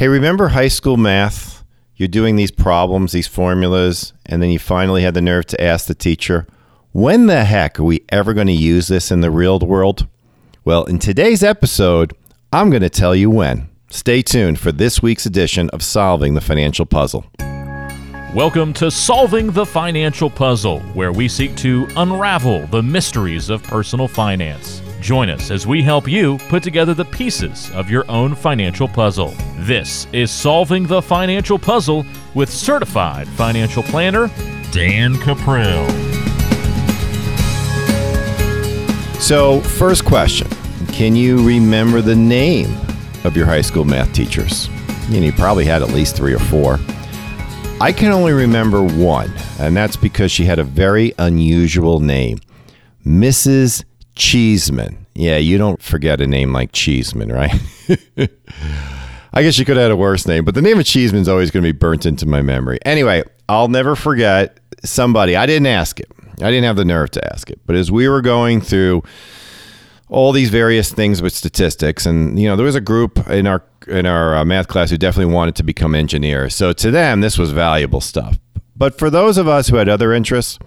Hey, remember high school math? You're doing these problems, these formulas, and then you finally had the nerve to ask the teacher, when the heck are we ever going to use this in the real world? Well, in today's episode, I'm going to tell you when. Stay tuned for this week's edition of Solving the Financial Puzzle. Welcome to Solving the Financial Puzzle, where we seek to unravel the mysteries of personal finance. Join us as we help you put together the pieces of your own financial puzzle. This is Solving the Financial Puzzle with certified financial planner Dan Cuprill. So, first question Can you remember the name of your high school math teachers? Know, you probably had at least three or four. I can only remember one, and that's because she had a very unusual name Mrs. Cheeseman. Yeah, you don't forget a name like Cheeseman, right? I guess you could have had a worse name, but the name of Cheeseman is always going to be burnt into my memory. Anyway, I'll never forget somebody. I didn't ask it. I didn't have the nerve to ask it. But as we were going through all these various things with statistics, and you know, there was a group in our in our uh, math class who definitely wanted to become engineers. So to them, this was valuable stuff. But for those of us who had other interests,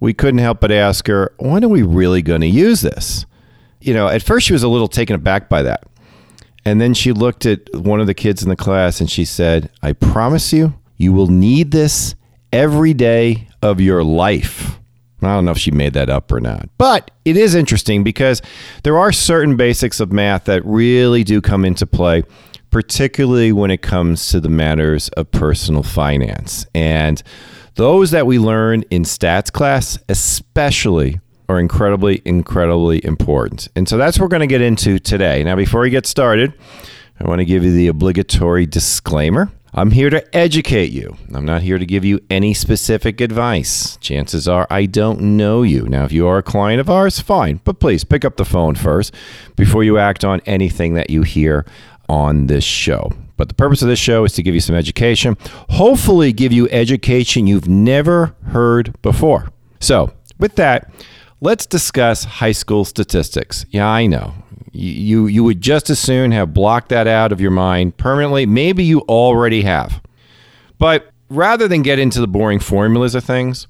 we couldn't help but ask her, when are we really going to use this? You know, at first she was a little taken aback by that. And then she looked at one of the kids in the class and she said, I promise you, you will need this every day of your life. I don't know if she made that up or not. But it is interesting because there are certain basics of math that really do come into play, particularly when it comes to the matters of personal finance. And those that we learn in stats class, especially, are incredibly, incredibly important. And so that's what we're going to get into today. Now, before we get started, I want to give you the obligatory disclaimer. I'm here to educate you. I'm not here to give you any specific advice. Chances are I don't know you. Now, if you are a client of ours, fine, but please pick up the phone first before you act on anything that you hear on this show. But the purpose of this show is to give you some education, hopefully, give you education you've never heard before. So, with that, let's discuss high school statistics. Yeah, I know. You, you would just as soon have blocked that out of your mind permanently. Maybe you already have. But rather than get into the boring formulas of things,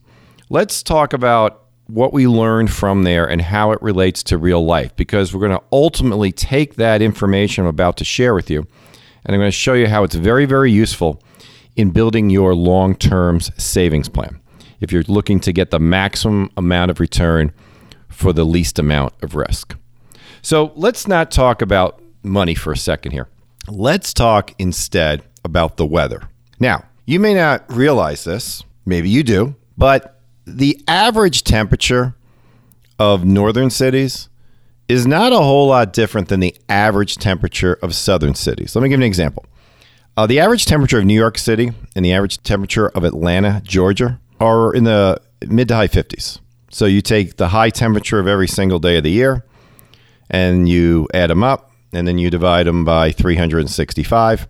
let's talk about what we learned from there and how it relates to real life because we're going to ultimately take that information I'm about to share with you and I'm going to show you how it's very, very useful in building your long term savings plan if you're looking to get the maximum amount of return for the least amount of risk. So let's not talk about money for a second here. Let's talk instead about the weather. Now, you may not realize this, maybe you do, but the average temperature of northern cities is not a whole lot different than the average temperature of southern cities. Let me give an example. Uh, the average temperature of New York City and the average temperature of Atlanta, Georgia, are in the mid to high 50s. So you take the high temperature of every single day of the year and you add them up and then you divide them by 365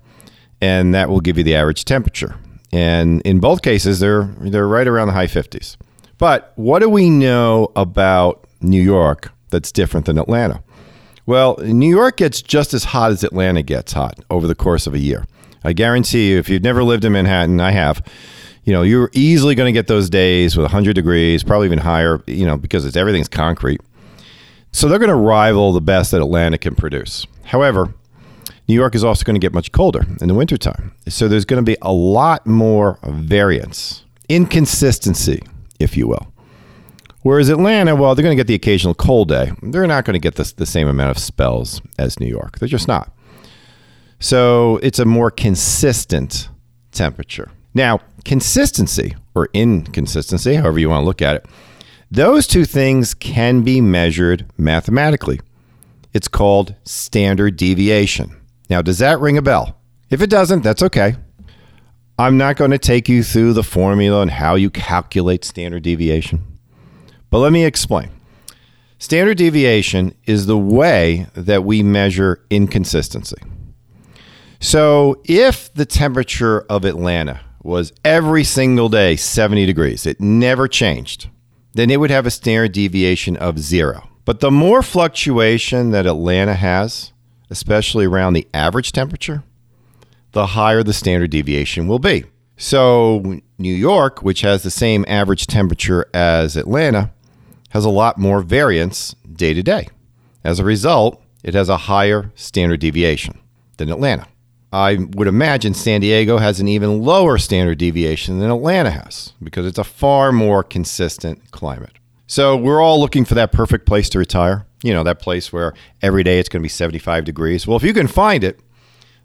and that will give you the average temperature. And in both cases they're they're right around the high 50s. But what do we know about New York that's different than Atlanta? Well, New York gets just as hot as Atlanta gets hot over the course of a year. I guarantee you, if you've never lived in Manhattan, I have, you know, you're easily going to get those days with 100 degrees, probably even higher, you know, because it's everything's concrete. So they're going to rival the best that Atlanta can produce. However, New York is also going to get much colder in the wintertime. So there's going to be a lot more variance, inconsistency, if you will. Whereas Atlanta, well, they're going to get the occasional cold day. They're not going to get the, the same amount of spells as New York. They're just not. So it's a more consistent temperature. Now, consistency or inconsistency, however you want to look at it, those two things can be measured mathematically. It's called standard deviation. Now, does that ring a bell? If it doesn't, that's okay. I'm not going to take you through the formula and how you calculate standard deviation. But let me explain. Standard deviation is the way that we measure inconsistency. So, if the temperature of Atlanta was every single day 70 degrees, it never changed, then it would have a standard deviation of zero. But the more fluctuation that Atlanta has, especially around the average temperature, the higher the standard deviation will be. So, New York, which has the same average temperature as Atlanta, has a lot more variance day to day. As a result, it has a higher standard deviation than Atlanta. I would imagine San Diego has an even lower standard deviation than Atlanta has because it's a far more consistent climate. So we're all looking for that perfect place to retire. You know, that place where every day it's going to be 75 degrees. Well, if you can find it,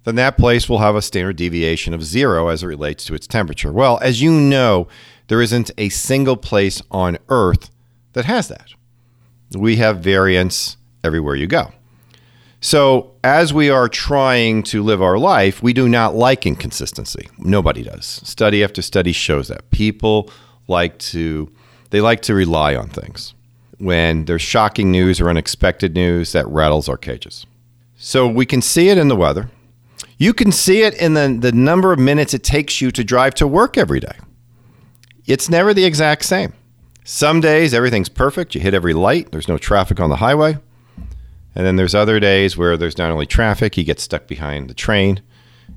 then that place will have a standard deviation of zero as it relates to its temperature. Well, as you know, there isn't a single place on Earth that has that. We have variance everywhere you go. So, as we are trying to live our life, we do not like inconsistency. Nobody does. Study after study shows that. People like to they like to rely on things. When there's shocking news or unexpected news that rattles our cages. So, we can see it in the weather. You can see it in the, the number of minutes it takes you to drive to work every day. It's never the exact same. Some days everything's perfect. You hit every light, there's no traffic on the highway. And then there's other days where there's not only traffic, you get stuck behind the train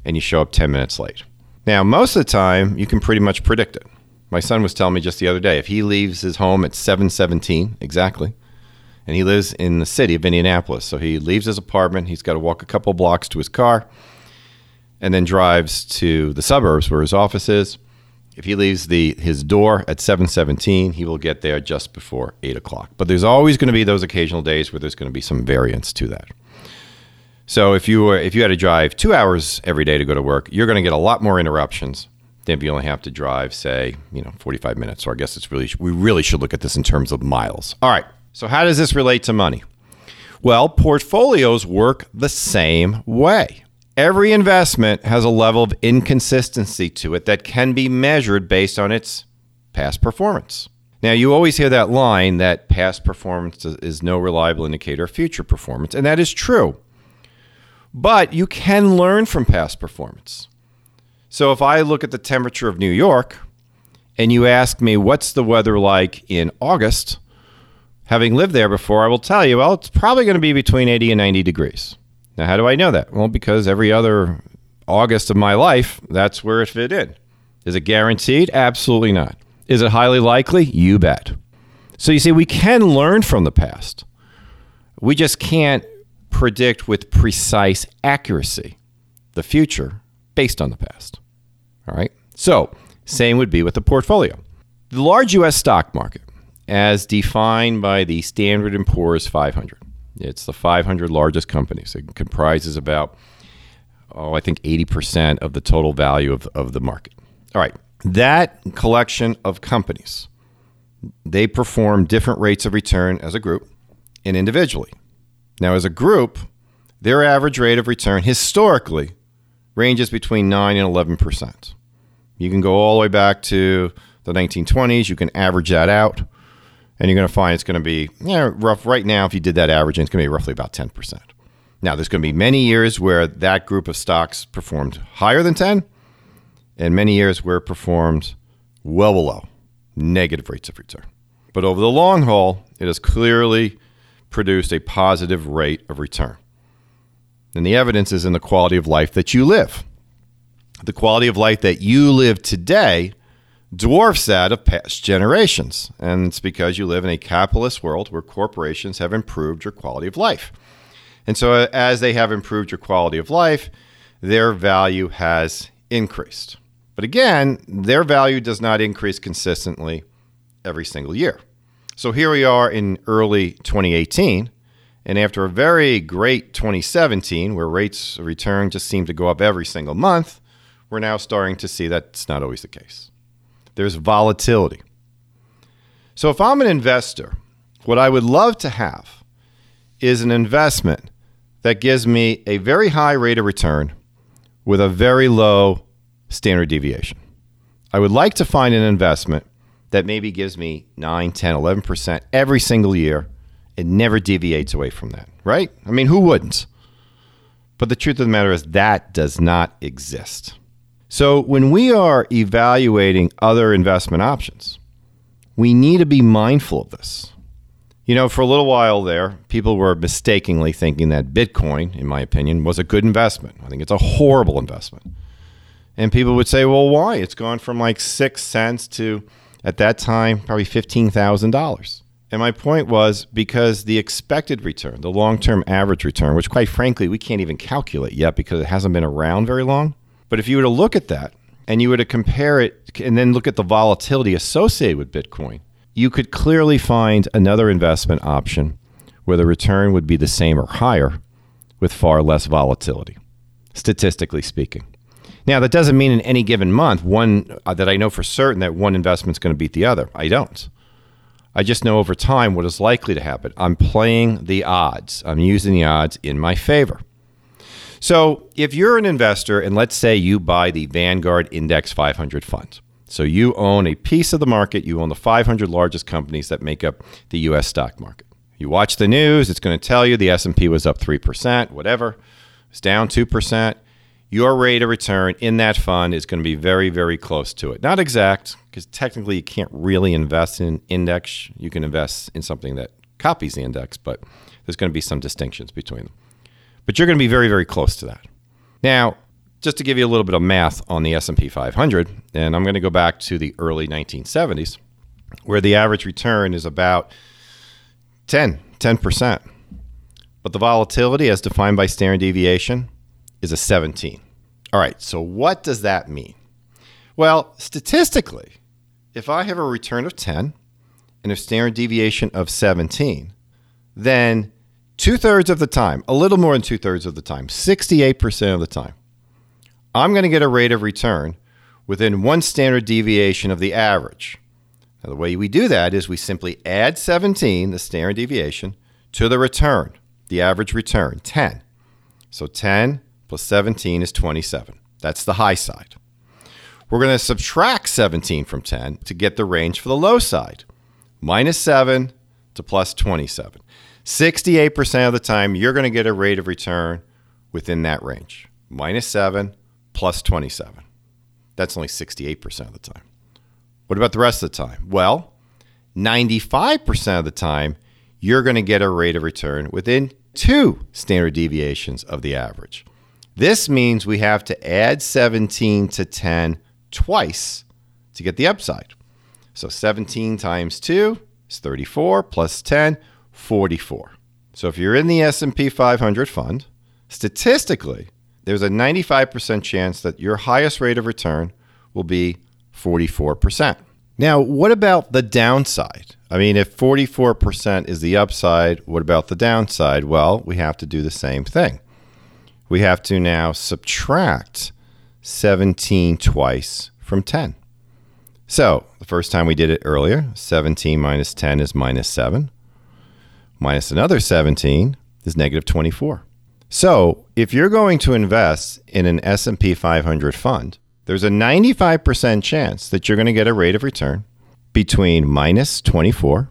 and you show up 10 minutes late. Now, most of the time, you can pretty much predict it. My son was telling me just the other day if he leaves his home at 7:17 exactly, and he lives in the city of Indianapolis, so he leaves his apartment, he's got to walk a couple blocks to his car, and then drives to the suburbs where his office is. If he leaves the his door at 7:17, he will get there just before eight o'clock. But there's always going to be those occasional days where there's going to be some variance to that. So if you were, if you had to drive two hours every day to go to work, you're going to get a lot more interruptions if you only have to drive, say, you know, 45 minutes. So I guess it's really we really should look at this in terms of miles. All right. So how does this relate to money? Well, portfolios work the same way. Every investment has a level of inconsistency to it that can be measured based on its past performance. Now, you always hear that line that past performance is no reliable indicator of future performance, and that is true. But you can learn from past performance. So if I look at the temperature of New York and you ask me what's the weather like in August, having lived there before, I will tell you, well, it's probably going to be between 80 and 90 degrees. Now, how do I know that? Well, because every other August of my life, that's where it fit in. Is it guaranteed? Absolutely not. Is it highly likely? You bet. So you see, we can learn from the past. We just can't predict with precise accuracy the future based on the past. All right. So, same would be with the portfolio. The large US stock market, as defined by the Standard & Poor's 500, it's the 500 largest companies. It comprises about, oh, I think 80% of the total value of, of the market. All right. That collection of companies, they perform different rates of return as a group and individually. Now, as a group, their average rate of return historically ranges between 9 and 11%. You can go all the way back to the 1920s, you can average that out and you're going to find it's going to be yeah, rough right now. If you did that averaging, it's going to be roughly about 10%. Now, there's going to be many years where that group of stocks performed higher than 10, and many years where it performed well below negative rates of return. But over the long haul, it has clearly produced a positive rate of return. And the evidence is in the quality of life that you live. The quality of life that you live today dwarfs that of past generations. And it's because you live in a capitalist world where corporations have improved your quality of life. And so, as they have improved your quality of life, their value has increased. But again, their value does not increase consistently every single year. So here we are in early 2018. And after a very great 2017, where rates of return just seem to go up every single month, we're now starting to see that's not always the case there's volatility. So if I'm an investor, what I would love to have is an investment that gives me a very high rate of return with a very low standard deviation. I would like to find an investment that maybe gives me 9, 10, 11% every single year and never deviates away from that, right? I mean, who wouldn't? But the truth of the matter is that does not exist. So when we are evaluating other investment options, we need to be mindful of this. You know, for a little while there, people were mistakenly thinking that Bitcoin, in my opinion, was a good investment. I think it's a horrible investment. And people would say, well, why? It's gone from like six cents to, at that time, probably $15,000. And my point was because the expected return, the long term average return, which quite frankly, we can't even calculate yet because it hasn't been around very long. But if you were to look at that and you were to compare it and then look at the volatility associated with Bitcoin, you could clearly find another investment option where the return would be the same or higher with far less volatility, statistically speaking. Now, that doesn't mean in any given month one uh, that I know for certain that one investment's going to beat the other. I don't. I just know over time what is likely to happen. I'm playing the odds. I'm using the odds in my favor. So, if you're an investor and let's say you buy the Vanguard Index 500 fund, so you own a piece of the market, you own the 500 largest companies that make up the US stock market. You watch the news, it's going to tell you the S&P was up 3%, whatever. It's down 2%. Your rate of return in that fund is going to be very very close to it. Not exact because technically you can't really invest in index. You can invest in something that copies the index, but there's going to be some distinctions between them. But you're going to be very very close to that. Now, just to give you a little bit of math on the S&P 500, and I'm going to go back to the early 1970s where the average return is about 10, 10%. But the volatility as defined by standard deviation is a 17. All right, so what does that mean? Well, statistically, if I have a return of 10 and a standard deviation of 17, then two thirds of the time, a little more than two thirds of the time, 68% of the time, I'm going to get a rate of return within one standard deviation of the average. Now, the way we do that is we simply add 17, the standard deviation, to the return, the average return, 10. So 10 plus 17 is 27. That's the high side. We're going to subtract 17 from 10 to get the range for the low side, minus 7 to plus 27. 68% of the time, you're going to get a rate of return within that range, minus 7 plus 27. That's only 68% of the time. What about the rest of the time? Well, 95% of the time, you're going to get a rate of return within two standard deviations of the average. This means we have to add 17 to 10 twice to get the upside. So 17 times 2 is 34 plus 10 44. So if you're in the S&P 500 fund, statistically, there's a 95% chance that your highest rate of return will be 44%. Now, what about the downside? I mean, if 44% is the upside, what about the downside? Well, we have to do the same thing. We have to now subtract 17 twice from 10. So, the first time we did it earlier, 17 minus 10 is minus 7. Minus another 17 is negative 24. So, if you're going to invest in an S&P 500 fund, there's a 95% chance that you're going to get a rate of return between minus 24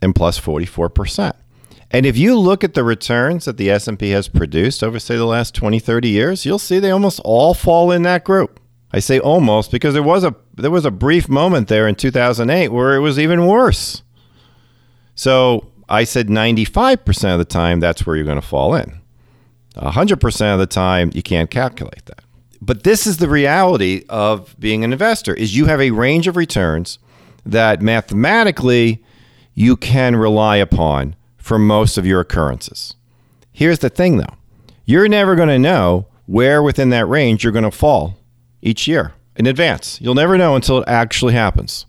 and plus 44%. And if you look at the returns that the S&P has produced over say the last 20, 30 years, you'll see they almost all fall in that group. I say almost because there was a there was a brief moment there in 2008 where it was even worse. So, I said 95% of the time that's where you're going to fall in. 100% of the time, you can't calculate that. But this is the reality of being an investor is you have a range of returns that mathematically you can rely upon for most of your occurrences. Here's the thing though. You're never going to know where within that range you're going to fall each year in advance. You'll never know until it actually happens.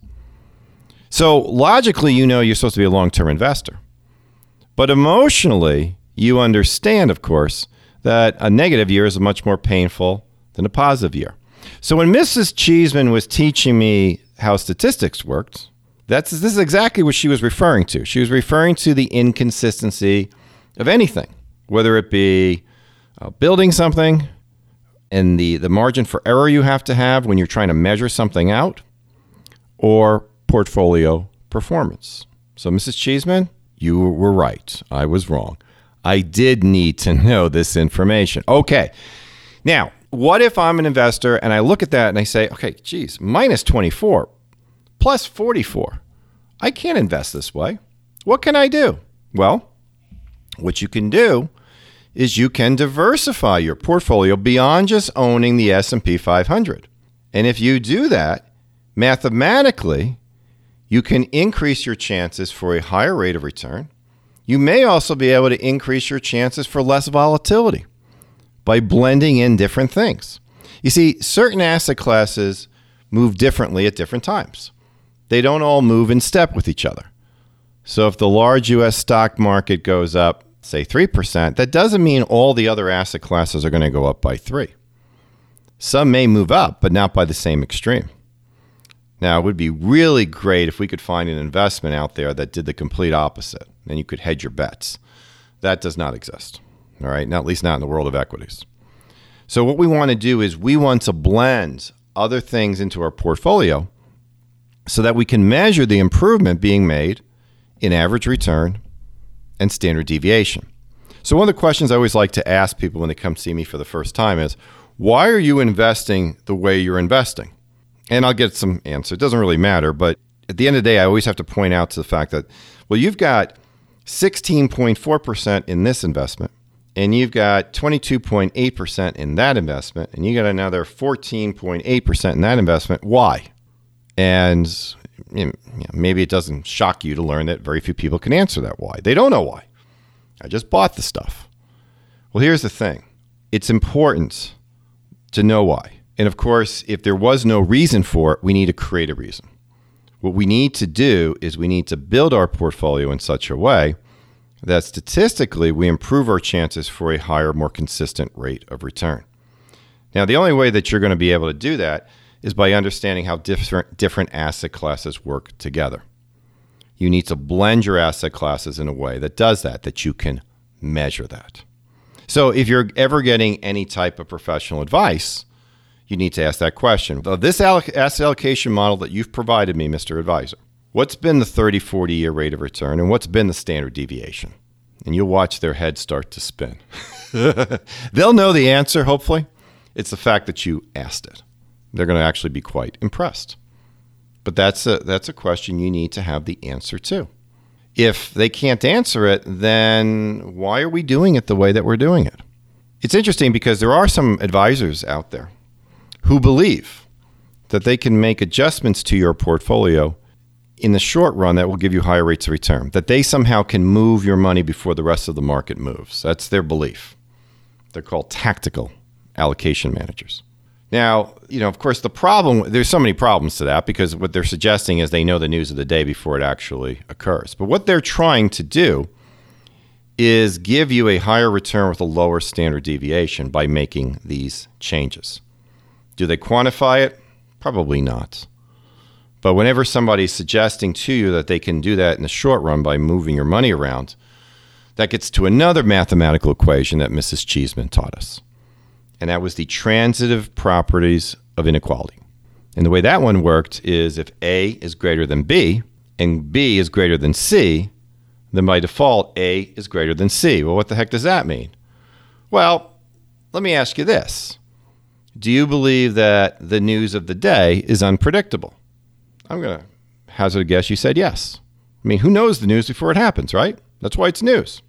So logically, you know you're supposed to be a long-term investor. But emotionally, you understand, of course, that a negative year is much more painful than a positive year. So when Mrs. Cheeseman was teaching me how statistics worked, that's this is exactly what she was referring to. She was referring to the inconsistency of anything, whether it be uh, building something and the, the margin for error you have to have when you're trying to measure something out, or portfolio performance. So, Mrs. Cheeseman, you were right. I was wrong. I did need to know this information. Okay. Now, what if I'm an investor and I look at that and I say, okay, geez, minus 24 plus 44. I can't invest this way. What can I do? Well, what you can do is you can diversify your portfolio beyond just owning the S&P 500. And if you do that, mathematically, you can increase your chances for a higher rate of return. You may also be able to increase your chances for less volatility by blending in different things. You see, certain asset classes move differently at different times. They don't all move in step with each other. So if the large US stock market goes up, say 3%, that doesn't mean all the other asset classes are going to go up by 3. Some may move up, but not by the same extreme. Now, it would be really great if we could find an investment out there that did the complete opposite, and you could hedge your bets. That does not exist. All right, not, at least not in the world of equities. So, what we want to do is we want to blend other things into our portfolio so that we can measure the improvement being made in average return and standard deviation. So, one of the questions I always like to ask people when they come see me for the first time is why are you investing the way you're investing? And I'll get some answer. It doesn't really matter, but at the end of the day, I always have to point out to the fact that, well, you've got 16.4% in this investment, and you've got 22.8% in that investment, and you got another 14.8% in that investment. Why? And you know, maybe it doesn't shock you to learn that very few people can answer that why. They don't know why. I just bought the stuff. Well, here's the thing it's important to know why. And of course, if there was no reason for it, we need to create a reason. What we need to do is we need to build our portfolio in such a way that statistically we improve our chances for a higher, more consistent rate of return. Now, the only way that you're going to be able to do that is by understanding how different, different asset classes work together. You need to blend your asset classes in a way that does that, that you can measure that. So, if you're ever getting any type of professional advice, you need to ask that question. This asset allocation model that you've provided me, Mr. Advisor, what's been the 30, 40 year rate of return and what's been the standard deviation? And you'll watch their head start to spin. They'll know the answer, hopefully. It's the fact that you asked it they're going to actually be quite impressed. But that's a, that's a question you need to have the answer to. If they can't answer it, then why are we doing it the way that we're doing it? It's interesting because there are some advisors out there who believe that they can make adjustments to your portfolio in the short run that will give you higher rates of return, that they somehow can move your money before the rest of the market moves. That's their belief. They're called tactical allocation managers. Now, you know, of course, the problem, there's so many problems to that because what they're suggesting is they know the news of the day before it actually occurs. But what they're trying to do is give you a higher return with a lower standard deviation by making these changes. Do they quantify it? Probably not. But whenever somebody's suggesting to you that they can do that in the short run by moving your money around, that gets to another mathematical equation that Mrs. Cheeseman taught us and that was the transitive properties of inequality. And the way that one worked is if A is greater than B and B is greater than C, then by default, A is greater than C. Well, what the heck does that mean? Well, let me ask you this Do you believe that the news of the day is unpredictable? I'm going to hazard a guess you said yes. I mean, who knows the news before it happens, right? That's why it's news.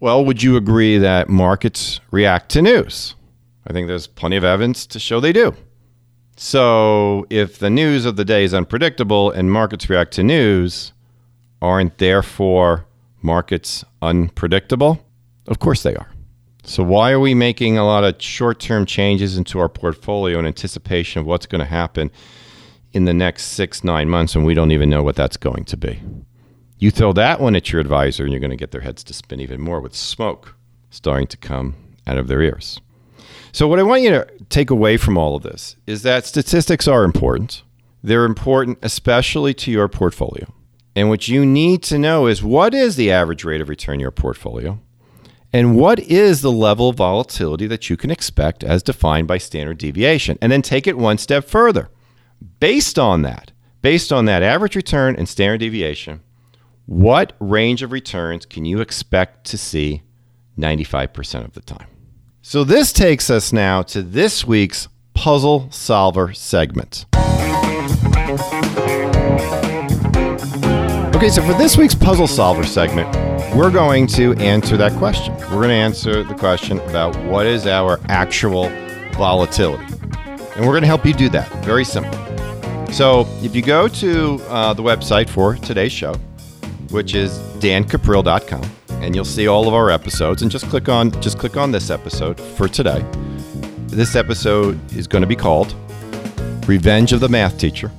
Well, would you agree that markets react to news? I think there's plenty of evidence to show they do. So, if the news of the day is unpredictable and markets react to news, aren't therefore markets unpredictable? Of course they are. So, why are we making a lot of short term changes into our portfolio in anticipation of what's going to happen in the next six, nine months when we don't even know what that's going to be? You throw that one at your advisor, and you're going to get their heads to spin even more with smoke starting to come out of their ears. So, what I want you to take away from all of this is that statistics are important. They're important, especially to your portfolio. And what you need to know is what is the average rate of return your portfolio? And what is the level of volatility that you can expect as defined by standard deviation? And then take it one step further. Based on that, based on that average return and standard deviation, what range of returns can you expect to see 95% of the time? So this takes us now to this week's puzzle solver segment. Okay, so for this week's puzzle solver segment, we're going to answer that question. We're going to answer the question about what is our actual volatility. And we're going to help you do that. Very simple. So if you go to uh, the website for today's show, which is dancuprill.com, and you'll see all of our episodes, and just click on just click on this episode for today. This episode is going to be called Revenge of the Math Teacher.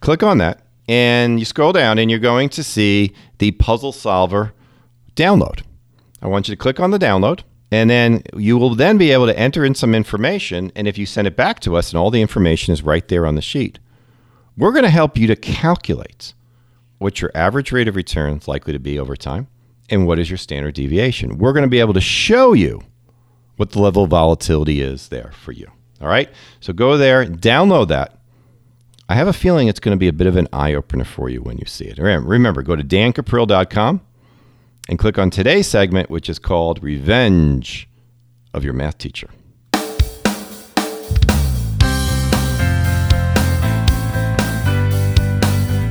Click on that and you scroll down and you're going to see the puzzle solver download. I want you to click on the download and then you will then be able to enter in some information and if you send it back to us and all the information is right there on the sheet. We're going to help you to calculate what your average rate of return is likely to be over time and what is your standard deviation. We're going to be able to show you what the level of volatility is there for you. All right? So go there, download that I have a feeling it's going to be a bit of an eye opener for you when you see it. Remember, go to dancuprill.com and click on today's segment, which is called Revenge of Your Math Teacher.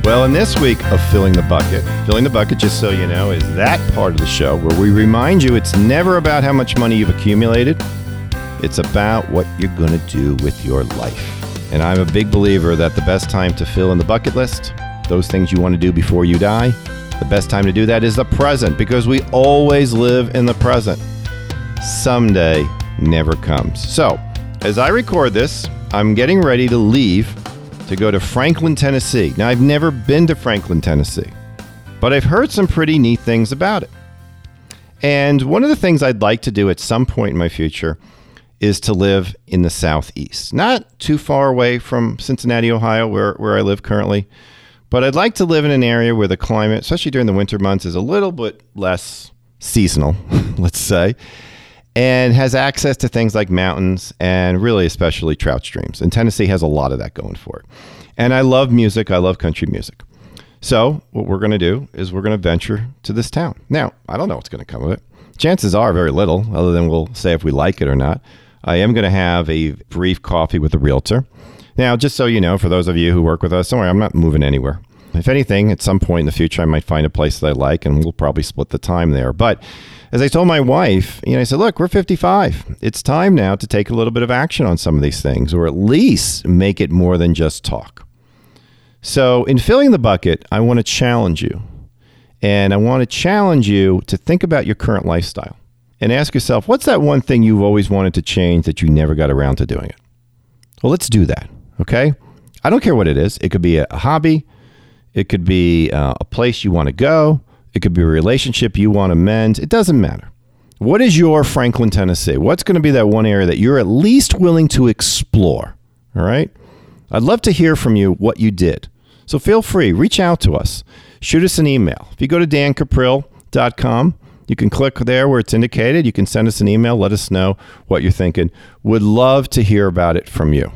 Well, in this week of Filling the Bucket, Filling the Bucket, just so you know, is that part of the show where we remind you it's never about how much money you've accumulated, it's about what you're going to do with your life. And I'm a big believer that the best time to fill in the bucket list, those things you want to do before you die, the best time to do that is the present because we always live in the present. Someday never comes. So, as I record this, I'm getting ready to leave to go to Franklin, Tennessee. Now, I've never been to Franklin, Tennessee, but I've heard some pretty neat things about it. And one of the things I'd like to do at some point in my future is to live in the southeast, not too far away from Cincinnati, Ohio, where, where I live currently. But I'd like to live in an area where the climate, especially during the winter months, is a little bit less seasonal, let's say, and has access to things like mountains and really especially trout streams. And Tennessee has a lot of that going for it. And I love music, I love country music. So, what we're going to do is we're going to venture to this town. Now, I don't know what's going to come of it. Chances are very little, other than we'll say if we like it or not. I am going to have a brief coffee with a realtor. Now, just so you know, for those of you who work with us, don't worry, I'm not moving anywhere. If anything, at some point in the future, I might find a place that I like and we'll probably split the time there. But as I told my wife, you know, I said, look, we're 55. It's time now to take a little bit of action on some of these things, or at least make it more than just talk. So, in filling the bucket, I want to challenge you. And I want to challenge you to think about your current lifestyle and ask yourself, what's that one thing you've always wanted to change that you never got around to doing it? Well, let's do that. Okay. I don't care what it is. It could be a hobby, it could be uh, a place you want to go, it could be a relationship you want to mend. It doesn't matter. What is your Franklin, Tennessee? What's going to be that one area that you're at least willing to explore? All right. I'd love to hear from you what you did. So feel free, reach out to us. Shoot us an email. If you go to dancuprill.com, you can click there where it's indicated. You can send us an email. Let us know what you're thinking. Would love to hear about it from you.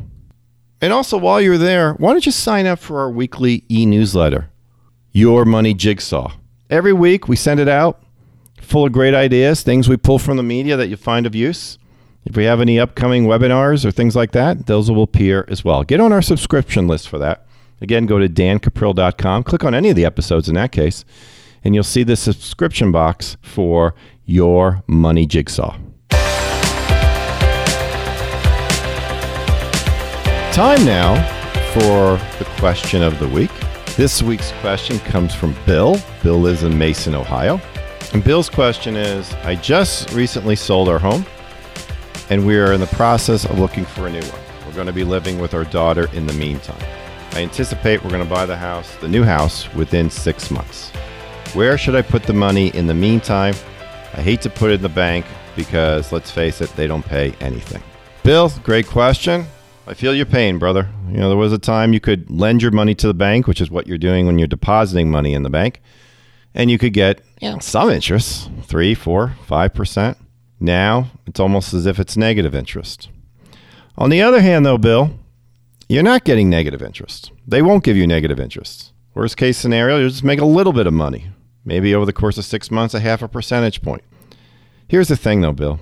And also, while you're there, why don't you sign up for our weekly e newsletter, Your Money Jigsaw? Every week we send it out, full of great ideas, things we pull from the media that you find of use. If we have any upcoming webinars or things like that, those will appear as well. Get on our subscription list for that. Again, go to dancuprill.com, click on any of the episodes in that case and you'll see the subscription box for your money jigsaw. Time now for the question of the week. This week's question comes from Bill. Bill lives in Mason, Ohio. And Bill's question is I just recently sold our home, and we are in the process of looking for a new one. We're going to be living with our daughter in the meantime. I anticipate we're going to buy the house, the new house, within six months. Where should I put the money in the meantime? I hate to put it in the bank because, let's face it, they don't pay anything. Bill, great question. I feel your pain, brother. You know, there was a time you could lend your money to the bank, which is what you're doing when you're depositing money in the bank, and you could get you know, some interest three, four, five percent. Now it's almost as if it's negative interest. On the other hand, though, Bill, you're not getting negative interest. They won't give you negative interest. Worst case scenario, you'll just make a little bit of money maybe over the course of six months, a half a percentage point. Here's the thing, though, Bill.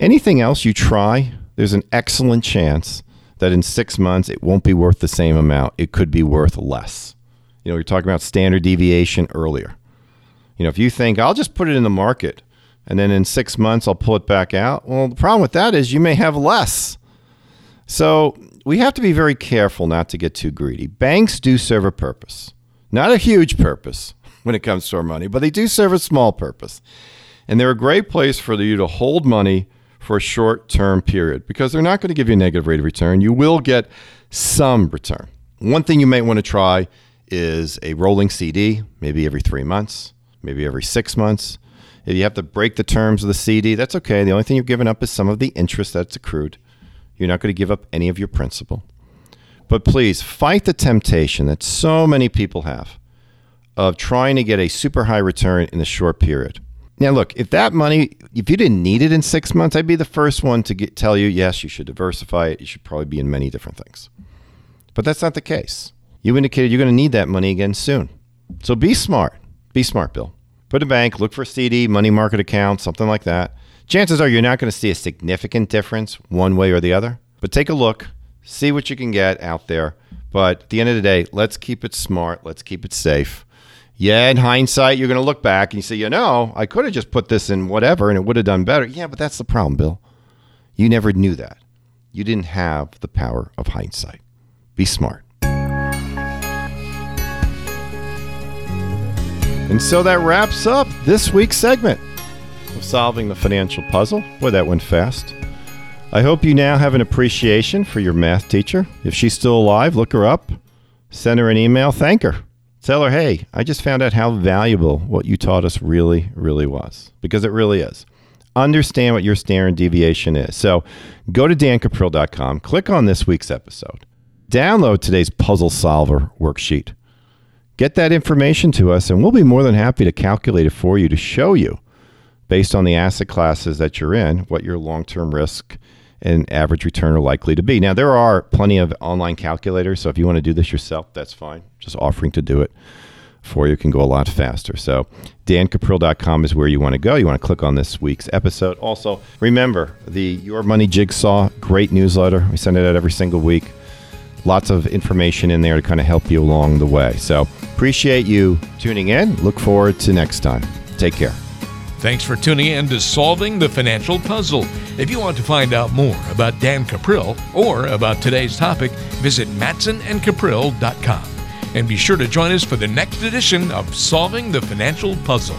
Anything else you try, there's an excellent chance that in six months it won't be worth the same amount. It could be worth less. You know, we are talking about standard deviation earlier. You know, if you think I'll just put it in the market and then in six months I'll pull it back out, well, the problem with that is you may have less. So we have to be very careful not to get too greedy. Banks do serve a purpose, not a huge purpose when it comes to our money, but they do serve a small purpose. And they're a great place for you to hold money for a short term period because they're not going to give you a negative rate of return. You will get some return. One thing you might want to try is a rolling CD, maybe every three months, maybe every six months. If you have to break the terms of the CD, that's okay. The only thing you've given up is some of the interest that's accrued. You're not going to give up any of your principal. But please fight the temptation that so many people have of trying to get a super high return in a short period. Now, look, if that money, if you didn't need it in six months, I'd be the first one to get, tell you, yes, you should diversify it. You should probably be in many different things. But that's not the case. You indicated you're going to need that money again soon. So be smart. Be smart, Bill. Put a bank, look for a CD, money market account, something like that. Chances are you're not going to see a significant difference one way or the other. But take a look, see what you can get out there. But at the end of the day, let's keep it smart. Let's keep it safe. Yeah, in hindsight, you're going to look back and you say, you know, I could have just put this in whatever and it would have done better. Yeah, but that's the problem, Bill. You never knew that. You didn't have the power of hindsight. Be smart. And so that wraps up this week's segment of Solving the Financial Puzzle. Boy, that went fast. I hope you now have an appreciation for your math teacher. If she's still alive, look her up, send her an email, thank her. Tell her, hey, I just found out how valuable what you taught us really, really was. Because it really is. Understand what your standard deviation is. So go to dancuprill.com, click on this week's episode, download today's puzzle solver worksheet. Get that information to us, and we'll be more than happy to calculate it for you to show you, based on the asset classes that you're in, what your long term risk and average return are likely to be. Now, there are plenty of online calculators, so if you want to do this yourself, that's fine. Just offering to do it for you can go a lot faster. So, dancuprill.com is where you want to go. You want to click on this week's episode. Also, remember the Your Money Jigsaw, great newsletter. We send it out every single week. Lots of information in there to kind of help you along the way. So, appreciate you tuning in. Look forward to next time. Take care. Thanks for tuning in to Solving the Financial Puzzle. If you want to find out more about Dan Cuprill or about today's topic, visit matsonandcuprill.com. And be sure to join us for the next edition of Solving the Financial Puzzle.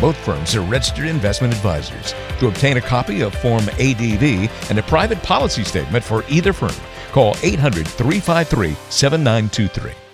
Both firms are registered investment advisors. To obtain a copy of Form ADV and a private policy statement for either firm, call 800 353 7923.